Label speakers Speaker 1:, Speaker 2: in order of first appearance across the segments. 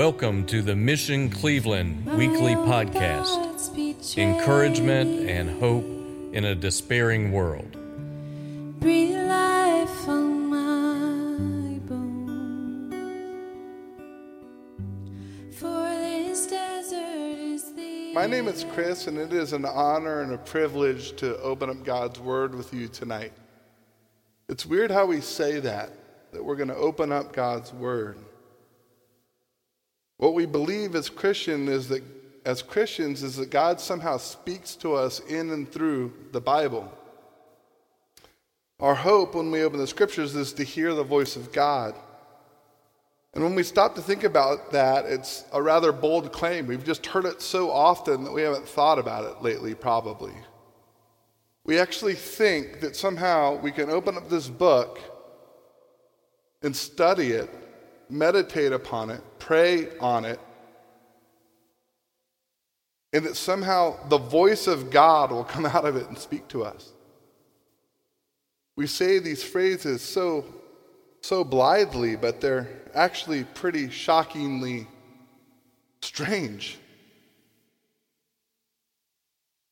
Speaker 1: Welcome to the Mission Cleveland weekly podcast. Encouragement and hope in a despairing world.
Speaker 2: Breathe life on my bones. For this desert is the
Speaker 3: My name is Chris, and it is an honor and a privilege to open up God's Word with you tonight. It's weird how we say that, that we're going to open up God's Word. What we believe as Christian is that as Christians is that God somehow speaks to us in and through the Bible. Our hope when we open the scriptures is to hear the voice of God. And when we stop to think about that, it's a rather bold claim. We've just heard it so often that we haven't thought about it lately, probably. We actually think that somehow we can open up this book and study it, meditate upon it, pray on it, and that somehow the voice of God will come out of it and speak to us. We say these phrases so, so blithely, but they're actually pretty shockingly strange.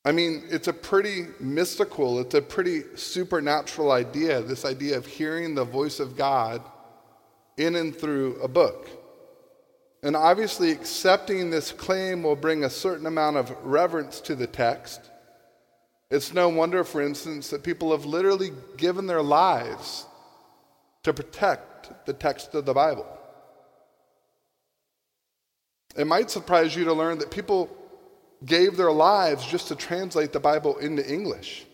Speaker 3: I mean, it's a pretty mystical, it's a pretty supernatural idea, this idea of hearing the voice of God in and through a book. And obviously, accepting this claim will bring a certain amount of reverence to the text. It's no wonder, for instance, that people have literally given their lives to protect the text of the Bible. It might surprise you to learn that people gave their lives just to translate the Bible into English.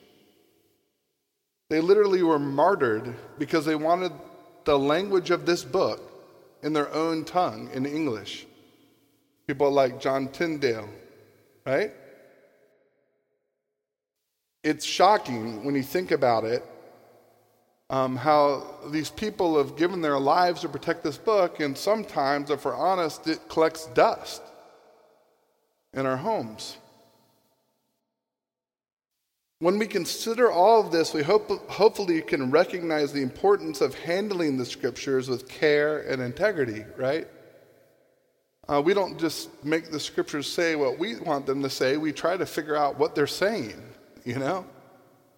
Speaker 3: They literally were martyred because they wanted the language of this book in their own tongue in English. People like John Tyndale, right? It's shocking when you think about it um, how these people have given their lives to protect this book, and sometimes, if we're honest, it collects dust in our homes. When we consider all of this, we hope, hopefully you can recognize the importance of handling the scriptures with care and integrity, right? Uh, we don't just make the scriptures say what we want them to say, we try to figure out what they're saying, you know?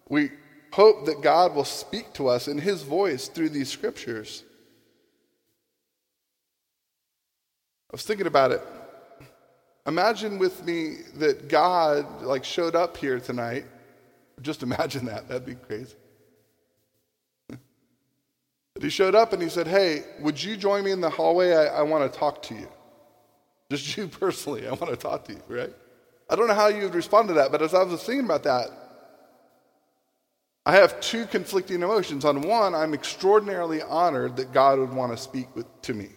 Speaker 3: We hope that God will speak to us in His voice through these scriptures. I was thinking about it. Imagine with me that God like showed up here tonight just imagine that. That'd be crazy. but he showed up and he said, Hey, would you join me in the hallway? I, I want to talk to you. Just you personally. I want to talk to you, right? I don't know how you would respond to that, but as I was thinking about that, I have two conflicting emotions. On one, I'm extraordinarily honored that God would want to speak with, to me.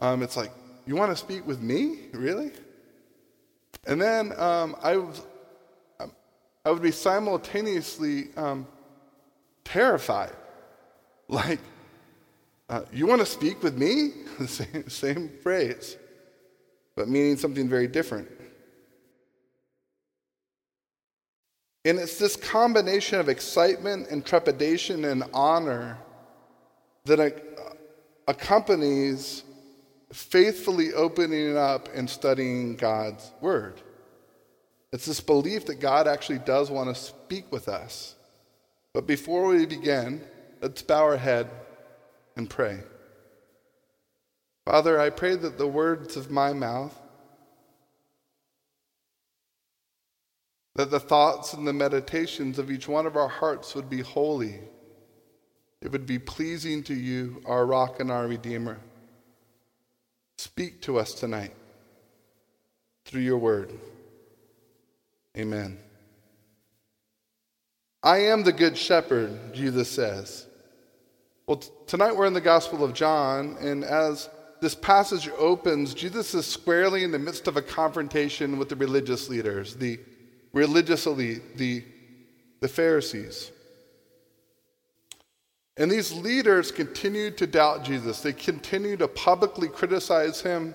Speaker 3: Um, it's like, you want to speak with me? Really? And then um, I was I would be simultaneously um, terrified. Like, uh, you want to speak with me? the same, same phrase, but meaning something very different. And it's this combination of excitement and trepidation and honor that accompanies faithfully opening up and studying God's Word. It's this belief that God actually does want to speak with us. But before we begin, let's bow our head and pray. Father, I pray that the words of my mouth, that the thoughts and the meditations of each one of our hearts would be holy. It would be pleasing to you, our rock and our redeemer. Speak to us tonight through your word. Amen. I am the good shepherd, Jesus says. Well, t- tonight we're in the Gospel of John, and as this passage opens, Jesus is squarely in the midst of a confrontation with the religious leaders, the religious elite, the, the Pharisees. And these leaders continue to doubt Jesus. They continue to publicly criticize him,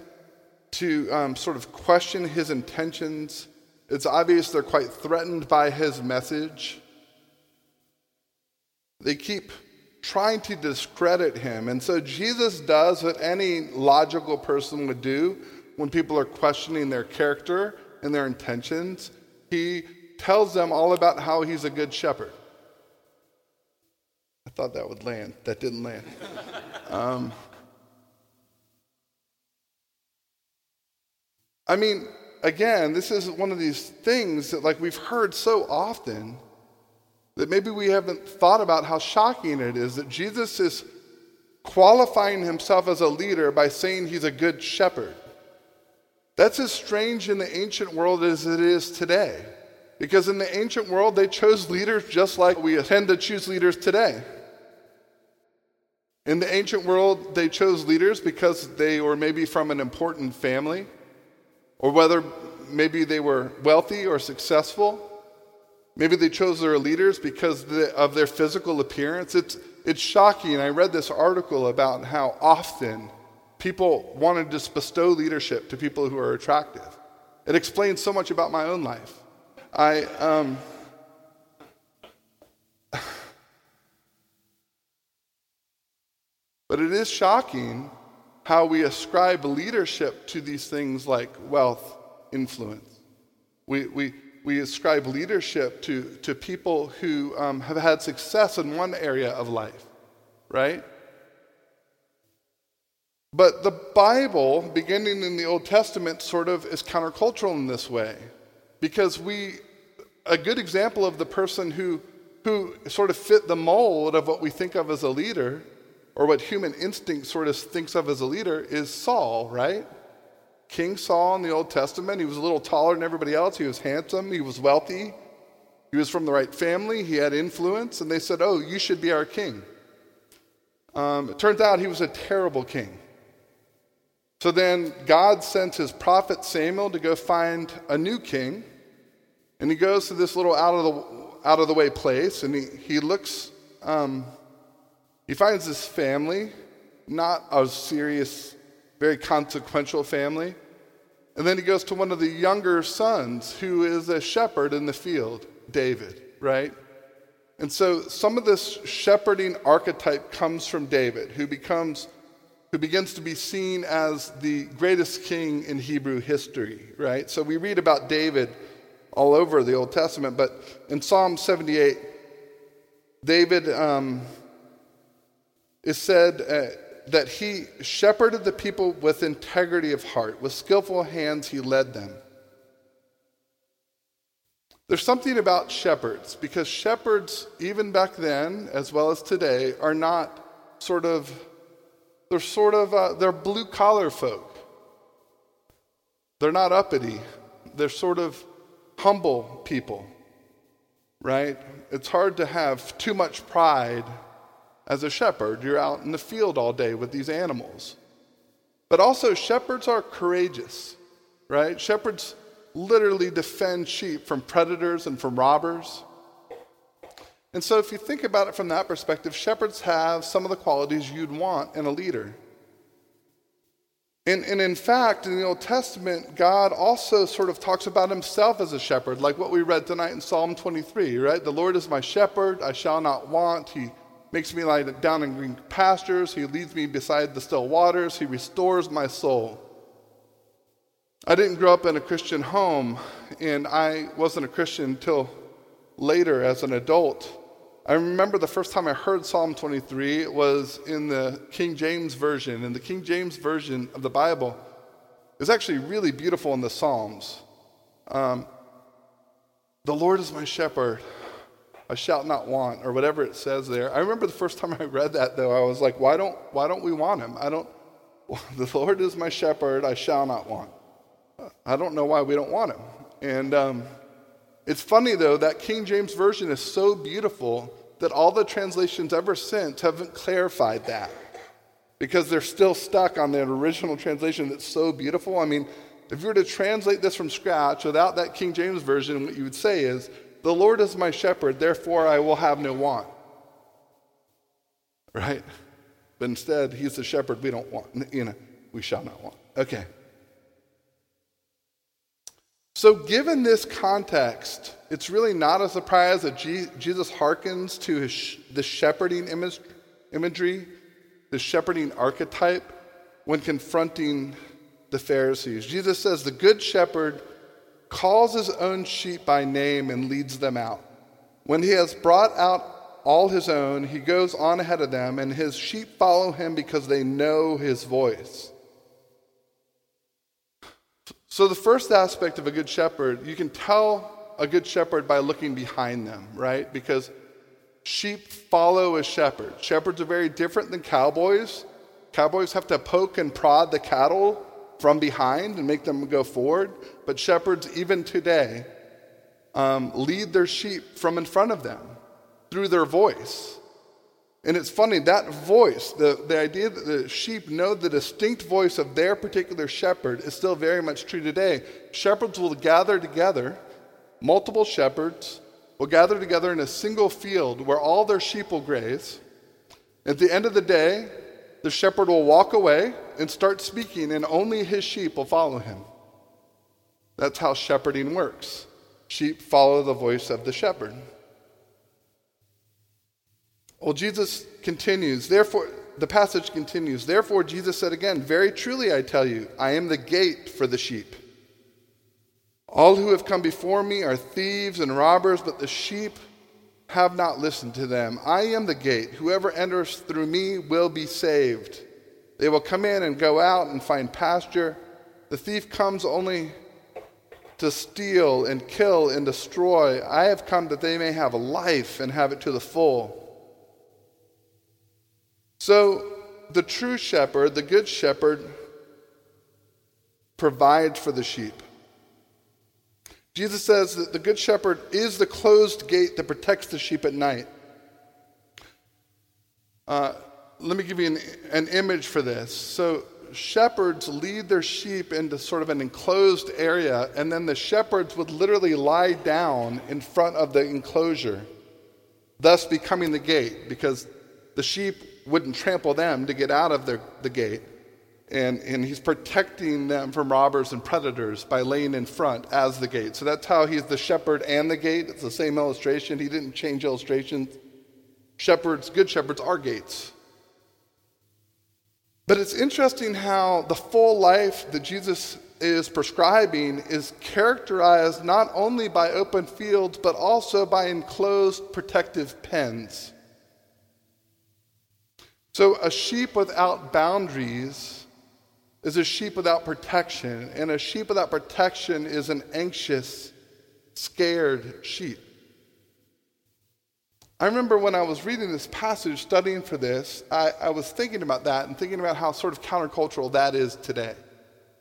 Speaker 3: to um, sort of question his intentions. It's obvious they're quite threatened by his message. They keep trying to discredit him. And so Jesus does what any logical person would do when people are questioning their character and their intentions. He tells them all about how he's a good shepherd. I thought that would land. That didn't land. Um, I mean, again, this is one of these things that, like, we've heard so often that maybe we haven't thought about how shocking it is that Jesus is qualifying himself as a leader by saying he's a good shepherd. That's as strange in the ancient world as it is today. Because in the ancient world, they chose leaders just like we tend to choose leaders today. In the ancient world, they chose leaders because they were maybe from an important family, or whether maybe they were wealthy or successful. Maybe they chose their leaders because of their physical appearance. It's, it's shocking. I read this article about how often people want to just bestow leadership to people who are attractive. It explains so much about my own life. I, um, but it is shocking how we ascribe leadership to these things like wealth, influence. We, we, we ascribe leadership to, to people who um, have had success in one area of life, right? But the Bible, beginning in the Old Testament, sort of is countercultural in this way. Because we, a good example of the person who, who sort of fit the mold of what we think of as a leader, or what human instinct sort of thinks of as a leader, is Saul, right? King Saul in the Old Testament. He was a little taller than everybody else. He was handsome. He was wealthy. He was from the right family. He had influence. And they said, Oh, you should be our king. Um, it turns out he was a terrible king. So then God sent his prophet Samuel to go find a new king. And he goes to this little out of the, out of the way place and he, he looks, um, he finds this family, not a serious very consequential family. And then he goes to one of the younger sons who is a shepherd in the field, David, right? And so some of this shepherding archetype comes from David, who becomes who begins to be seen as the greatest king in Hebrew history, right? So we read about David all over the Old Testament, but in Psalm 78, David um, is said, uh, that he shepherded the people with integrity of heart. With skillful hands, he led them. There's something about shepherds, because shepherds, even back then, as well as today, are not sort of, they're sort of, uh, they're blue collar folk. They're not uppity. They're sort of humble people, right? It's hard to have too much pride as a shepherd. You're out in the field all day with these animals. But also, shepherds are courageous, right? Shepherds literally defend sheep from predators and from robbers. And so, if you think about it from that perspective, shepherds have some of the qualities you'd want in a leader. And, and, in fact, in the Old Testament, God also sort of talks about himself as a shepherd, like what we read tonight in Psalm 23, right? The Lord is my shepherd, I shall not want. He makes me lie down in green pastures. He leads me beside the still waters. He restores my soul. I didn't grow up in a Christian home, and I wasn't a Christian until later as an adult. I remember the first time I heard Psalm 23 it was in the King James Version. And the King James Version of the Bible is actually really beautiful in the Psalms. Um, the Lord is my shepherd. I shall not want, or whatever it says there. I remember the first time I read that, though, I was like, why don't, why don't we want him? I don't, the Lord is my shepherd, I shall not want. I don't know why we don't want him. And um, it's funny, though, that King James Version is so beautiful that all the translations ever since haven't clarified that because they're still stuck on that original translation that's so beautiful. I mean, if you were to translate this from scratch without that King James Version, what you would say is, the Lord is my shepherd, therefore I will have no want. Right? But instead, he's the shepherd we don't want. You know, we shall not want. Okay. So, given this context, it's really not a surprise that Jesus hearkens to his, the shepherding imagery, the shepherding archetype, when confronting the Pharisees. Jesus says, The good shepherd calls his own sheep by name and leads them out. When he has brought out all his own, he goes on ahead of them, and his sheep follow him because they know his voice. So, the first aspect of a good shepherd, you can tell a good shepherd by looking behind them, right? Because sheep follow a shepherd. Shepherds are very different than cowboys. Cowboys have to poke and prod the cattle from behind and make them go forward. But shepherds, even today, um, lead their sheep from in front of them through their voice. And it's funny, that voice, the, the idea that the sheep know the distinct voice of their particular shepherd is still very much true today. Shepherds will gather together, multiple shepherds will gather together in a single field where all their sheep will graze. At the end of the day, the shepherd will walk away and start speaking, and only his sheep will follow him. That's how shepherding works. Sheep follow the voice of the shepherd. Well, Jesus continues, therefore, the passage continues, therefore, Jesus said again, Very truly I tell you, I am the gate for the sheep. All who have come before me are thieves and robbers, but the sheep have not listened to them. I am the gate. Whoever enters through me will be saved. They will come in and go out and find pasture. The thief comes only to steal and kill and destroy. I have come that they may have life and have it to the full. So, the true shepherd, the good shepherd, provides for the sheep. Jesus says that the good shepherd is the closed gate that protects the sheep at night. Uh, let me give you an, an image for this. So, shepherds lead their sheep into sort of an enclosed area, and then the shepherds would literally lie down in front of the enclosure, thus becoming the gate, because the sheep wouldn't trample them to get out of their, the gate. And, and he's protecting them from robbers and predators by laying in front as the gate. So that's how he's the shepherd and the gate. It's the same illustration. He didn't change illustrations. Shepherds, good shepherds, are gates. But it's interesting how the full life that Jesus is prescribing is characterized not only by open fields, but also by enclosed protective pens. So, a sheep without boundaries is a sheep without protection, and a sheep without protection is an anxious, scared sheep. I remember when I was reading this passage, studying for this, I, I, was thinking about that and thinking about how sort of countercultural that is today.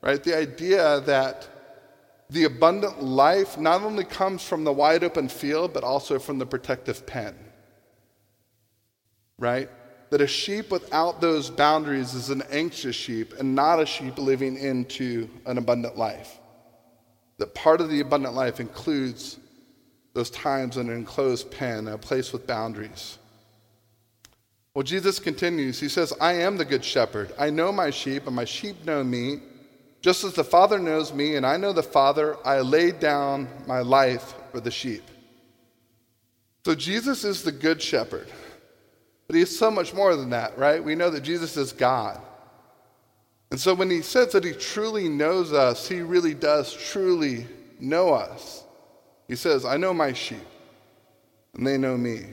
Speaker 3: Right? The idea that the abundant life not only comes from the wide open field, but also from the protective pen. Right? That a sheep without those boundaries is an anxious sheep and not a sheep living into an abundant life. That part of the abundant life includes those times in an enclosed pen, a place with boundaries. Well, Jesus continues. He says, I am the good shepherd. I know my sheep, and my sheep know me. Just as the Father knows me, and I know the Father, I lay down my life for the sheep. So Jesus is the good shepherd. But he's so much more than that, right? We know that Jesus is God. And so when he says that he truly knows us, he really does truly know us. He says, I know my sheep, and they know me.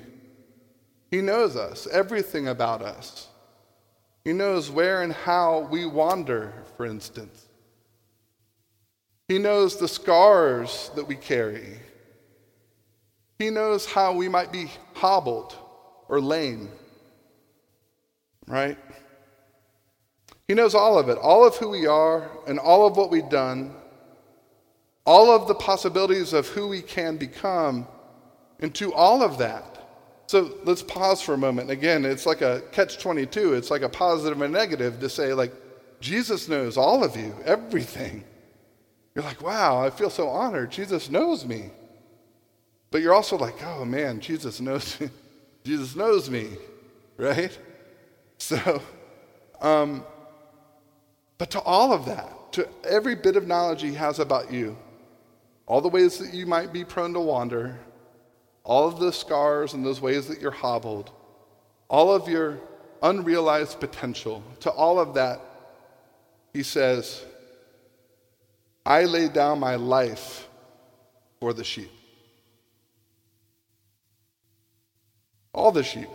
Speaker 3: He knows us, everything about us. He knows where and how we wander, for instance. He knows the scars that we carry. He knows how we might be hobbled or lame. Right? He knows all of it, all of who we are and all of what we've done all of the possibilities of who we can become into all of that. So let's pause for a moment. Again, it's like a catch 22. It's like a positive and negative to say, like, Jesus knows all of you, everything. You're like, wow, I feel so honored. Jesus knows me. But you're also like, oh man, Jesus knows me. Jesus knows me, right? So, um, but to all of that, to every bit of knowledge he has about you, all the ways that you might be prone to wander, all of the scars and those ways that you're hobbled, all of your unrealized potential, to all of that, he says, I lay down my life for the sheep. All the sheep.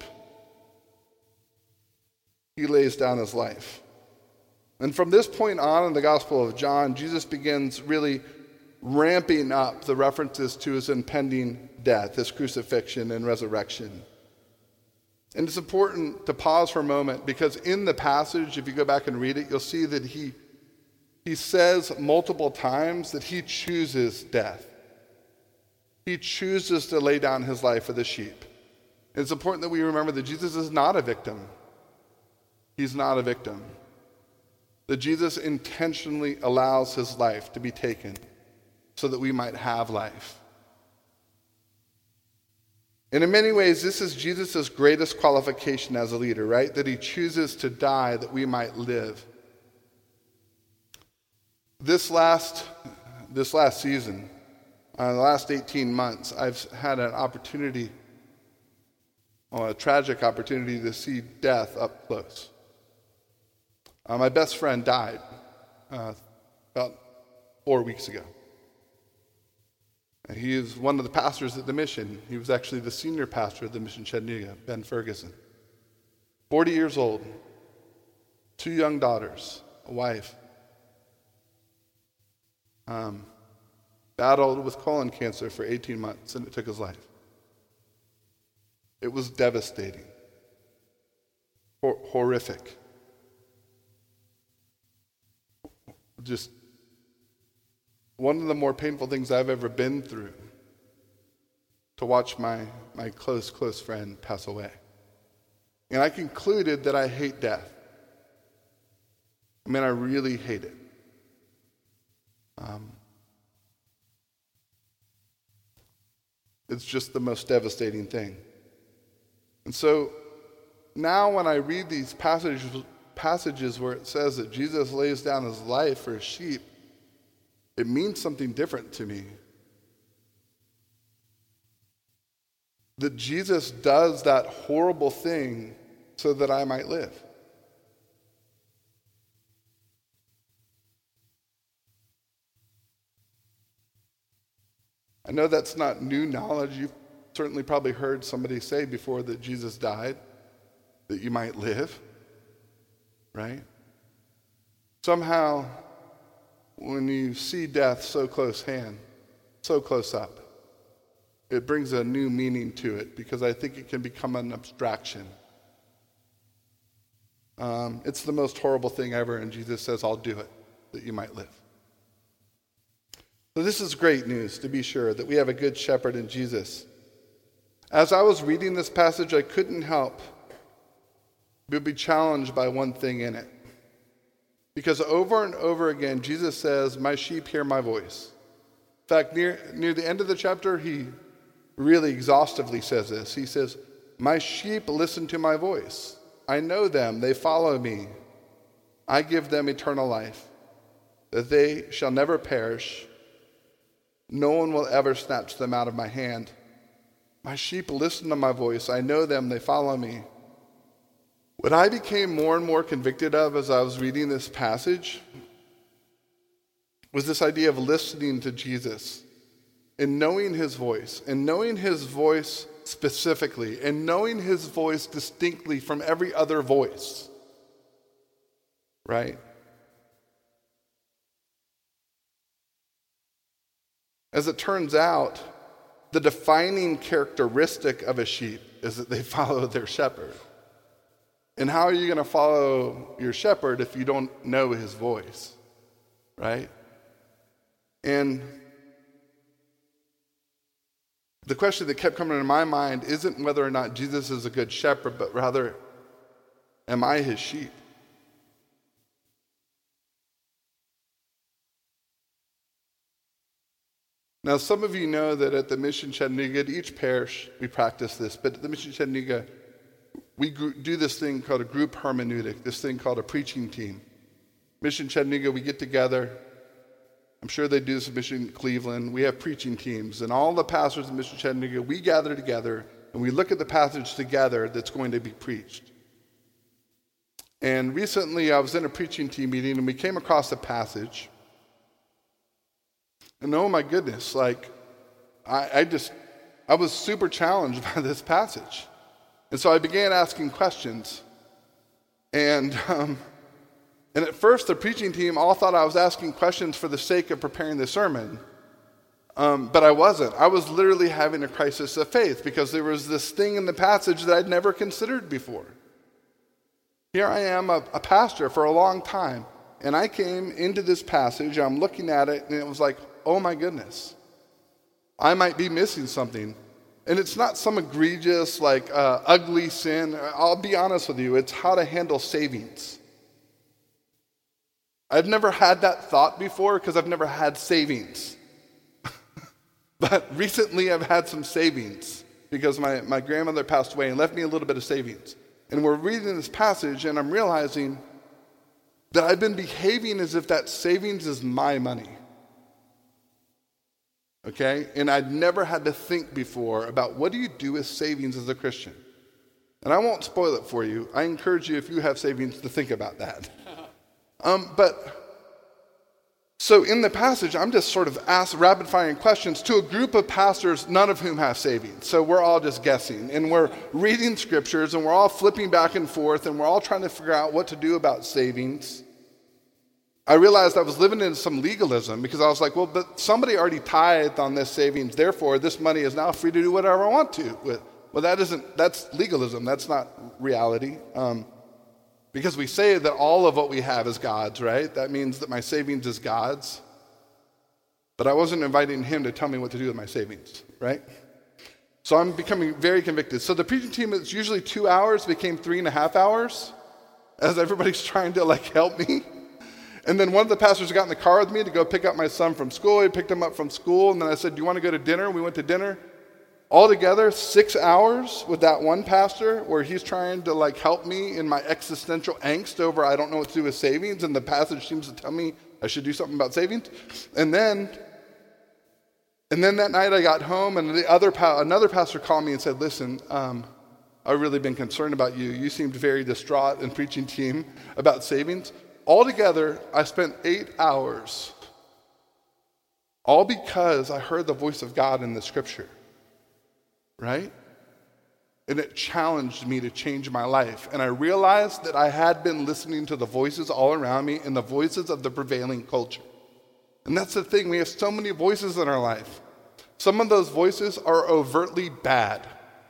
Speaker 3: He lays down his life. And from this point on in the Gospel of John, Jesus begins really ramping up the references to his impending death, his crucifixion and resurrection. And it's important to pause for a moment because in the passage, if you go back and read it, you'll see that he, he says multiple times that he chooses death. He chooses to lay down his life for the sheep. It's important that we remember that Jesus is not a victim. He's not a victim. That Jesus intentionally allows his life to be taken so that we might have life. And in many ways, this is Jesus' greatest qualification as a leader, right? That he chooses to die that we might live. This last, this last season, uh, the last 18 months, I've had an opportunity, well, a tragic opportunity to see death up close. Uh, my best friend died uh, about four weeks ago. He is one of the pastors at the mission. He was actually the senior pastor of the mission Chattanooga, Ben Ferguson. 40 years old, two young daughters, a wife. Um, battled with colon cancer for 18 months and it took his life. It was devastating, Hor- horrific. Just one of the more painful things I've ever been through to watch my, my close, close friend pass away. And I concluded that I hate death. I mean, I really hate it. Um, it's just the most devastating thing. And so now, when I read these passages, passages where it says that Jesus lays down his life for his sheep, it means something different to me. That Jesus does that horrible thing so that I might live. I know that's not new knowledge. You've certainly probably heard somebody say before that Jesus died that you might live, right? Somehow, when you see death so close hand, so close up, it brings a new meaning to it because I think it can become an abstraction. Um, it's the most horrible thing ever, and Jesus says, I'll do it that you might live. So, this is great news, to be sure, that we have a good shepherd in Jesus. As I was reading this passage, I couldn't help but be challenged by one thing in it. Because over and over again, Jesus says, My sheep hear my voice. In fact, near, near the end of the chapter, he really exhaustively says this. He says, My sheep listen to my voice. I know them, they follow me. I give them eternal life, that they shall never perish. No one will ever snatch them out of my hand. My sheep listen to my voice. I know them, they follow me. What I became more and more convicted of as I was reading this passage was this idea of listening to Jesus and knowing his voice, and knowing his voice specifically, and knowing his voice distinctly from every other voice. Right? As it turns out, the defining characteristic of a sheep is that they follow their shepherd. And how are you going to follow your shepherd if you don't know his voice? Right? And the question that kept coming to my mind isn't whether or not Jesus is a good shepherd, but rather, am I his sheep? Now, some of you know that at the Mission Chattanooga, at each parish, we practice this, but at the Mission Chattanooga, we do this thing called a group hermeneutic, this thing called a preaching team. Mission Chattanooga, we get together. I'm sure they do this at Mission Cleveland. We have preaching teams, and all the pastors of Mission Chattanooga, we gather together and we look at the passage together that's going to be preached. And recently I was in a preaching team meeting and we came across a passage. And oh my goodness, like, I, I just, I was super challenged by this passage. And so I began asking questions. And, um, and at first, the preaching team all thought I was asking questions for the sake of preparing the sermon. Um, but I wasn't. I was literally having a crisis of faith because there was this thing in the passage that I'd never considered before. Here I am, a, a pastor for a long time, and I came into this passage, I'm looking at it, and it was like, oh my goodness, I might be missing something. And it's not some egregious, like, uh, ugly sin. I'll be honest with you, it's how to handle savings. I've never had that thought before because I've never had savings. but recently I've had some savings because my, my grandmother passed away and left me a little bit of savings. And we're reading this passage, and I'm realizing that I've been behaving as if that savings is my money. Okay? And I'd never had to think before about what do you do with savings as a Christian? And I won't spoil it for you. I encourage you, if you have savings, to think about that. Um, but so in the passage, I'm just sort of asked rapid firing questions to a group of pastors, none of whom have savings. So we're all just guessing. And we're reading scriptures and we're all flipping back and forth and we're all trying to figure out what to do about savings. I realized I was living in some legalism because I was like, well, but somebody already tithed on this savings, therefore this money is now free to do whatever I want to with. Well, that isn't, that's legalism. That's not reality. Um, because we say that all of what we have is God's, right? That means that my savings is God's. But I wasn't inviting him to tell me what to do with my savings, right? So I'm becoming very convicted. So the preaching team that's usually two hours became three and a half hours as everybody's trying to like help me. And then one of the pastors got in the car with me to go pick up my son from school. He picked him up from school, and then I said, Do you want to go to dinner? We went to dinner. All together, six hours with that one pastor where he's trying to like help me in my existential angst over I don't know what to do with savings, and the passage seems to tell me I should do something about savings. And then, and then that night I got home, and the other pa- another pastor called me and said, "Listen, um, I've really been concerned about you. You seemed very distraught in preaching team about savings. Altogether, I spent eight hours, all because I heard the voice of God in the scripture." right? And it challenged me to change my life. And I realized that I had been listening to the voices all around me and the voices of the prevailing culture. And that's the thing, we have so many voices in our life. Some of those voices are overtly bad.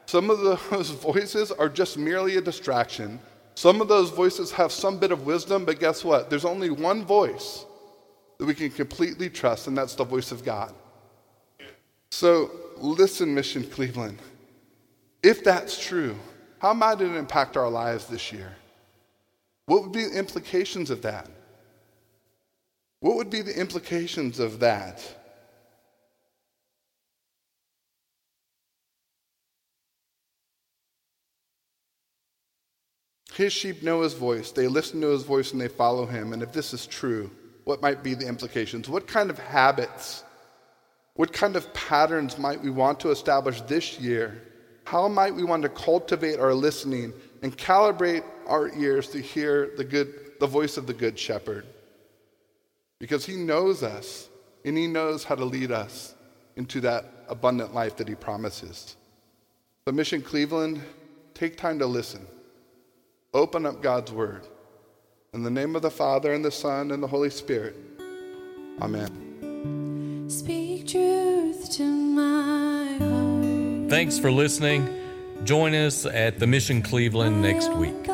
Speaker 3: Some of those voices are just merely a distraction. Some of those voices have some bit of wisdom, but guess what? There's only one voice that we can completely trust, and that's the voice of God. So listen, Mission Cleveland. If that's true, how might it impact our lives this year? What would be the implications of that? What would be the implications of that? His sheep know his voice. They listen to his voice and they follow him. And if this is true, what might be the implications? What kind of habits what kind of patterns might we want to establish this year? How might we want to cultivate our listening and calibrate our ears to hear the, good, the voice of the Good Shepherd? Because he knows us and he knows how to lead us into that abundant life that he promises. The Mission Cleveland, take time to listen. Open up God's Word. In the name of the Father, and the Son, and the Holy Spirit. Amen.
Speaker 2: Speak truth to my heart.
Speaker 1: Thanks for listening. Join us at the Mission Cleveland next week.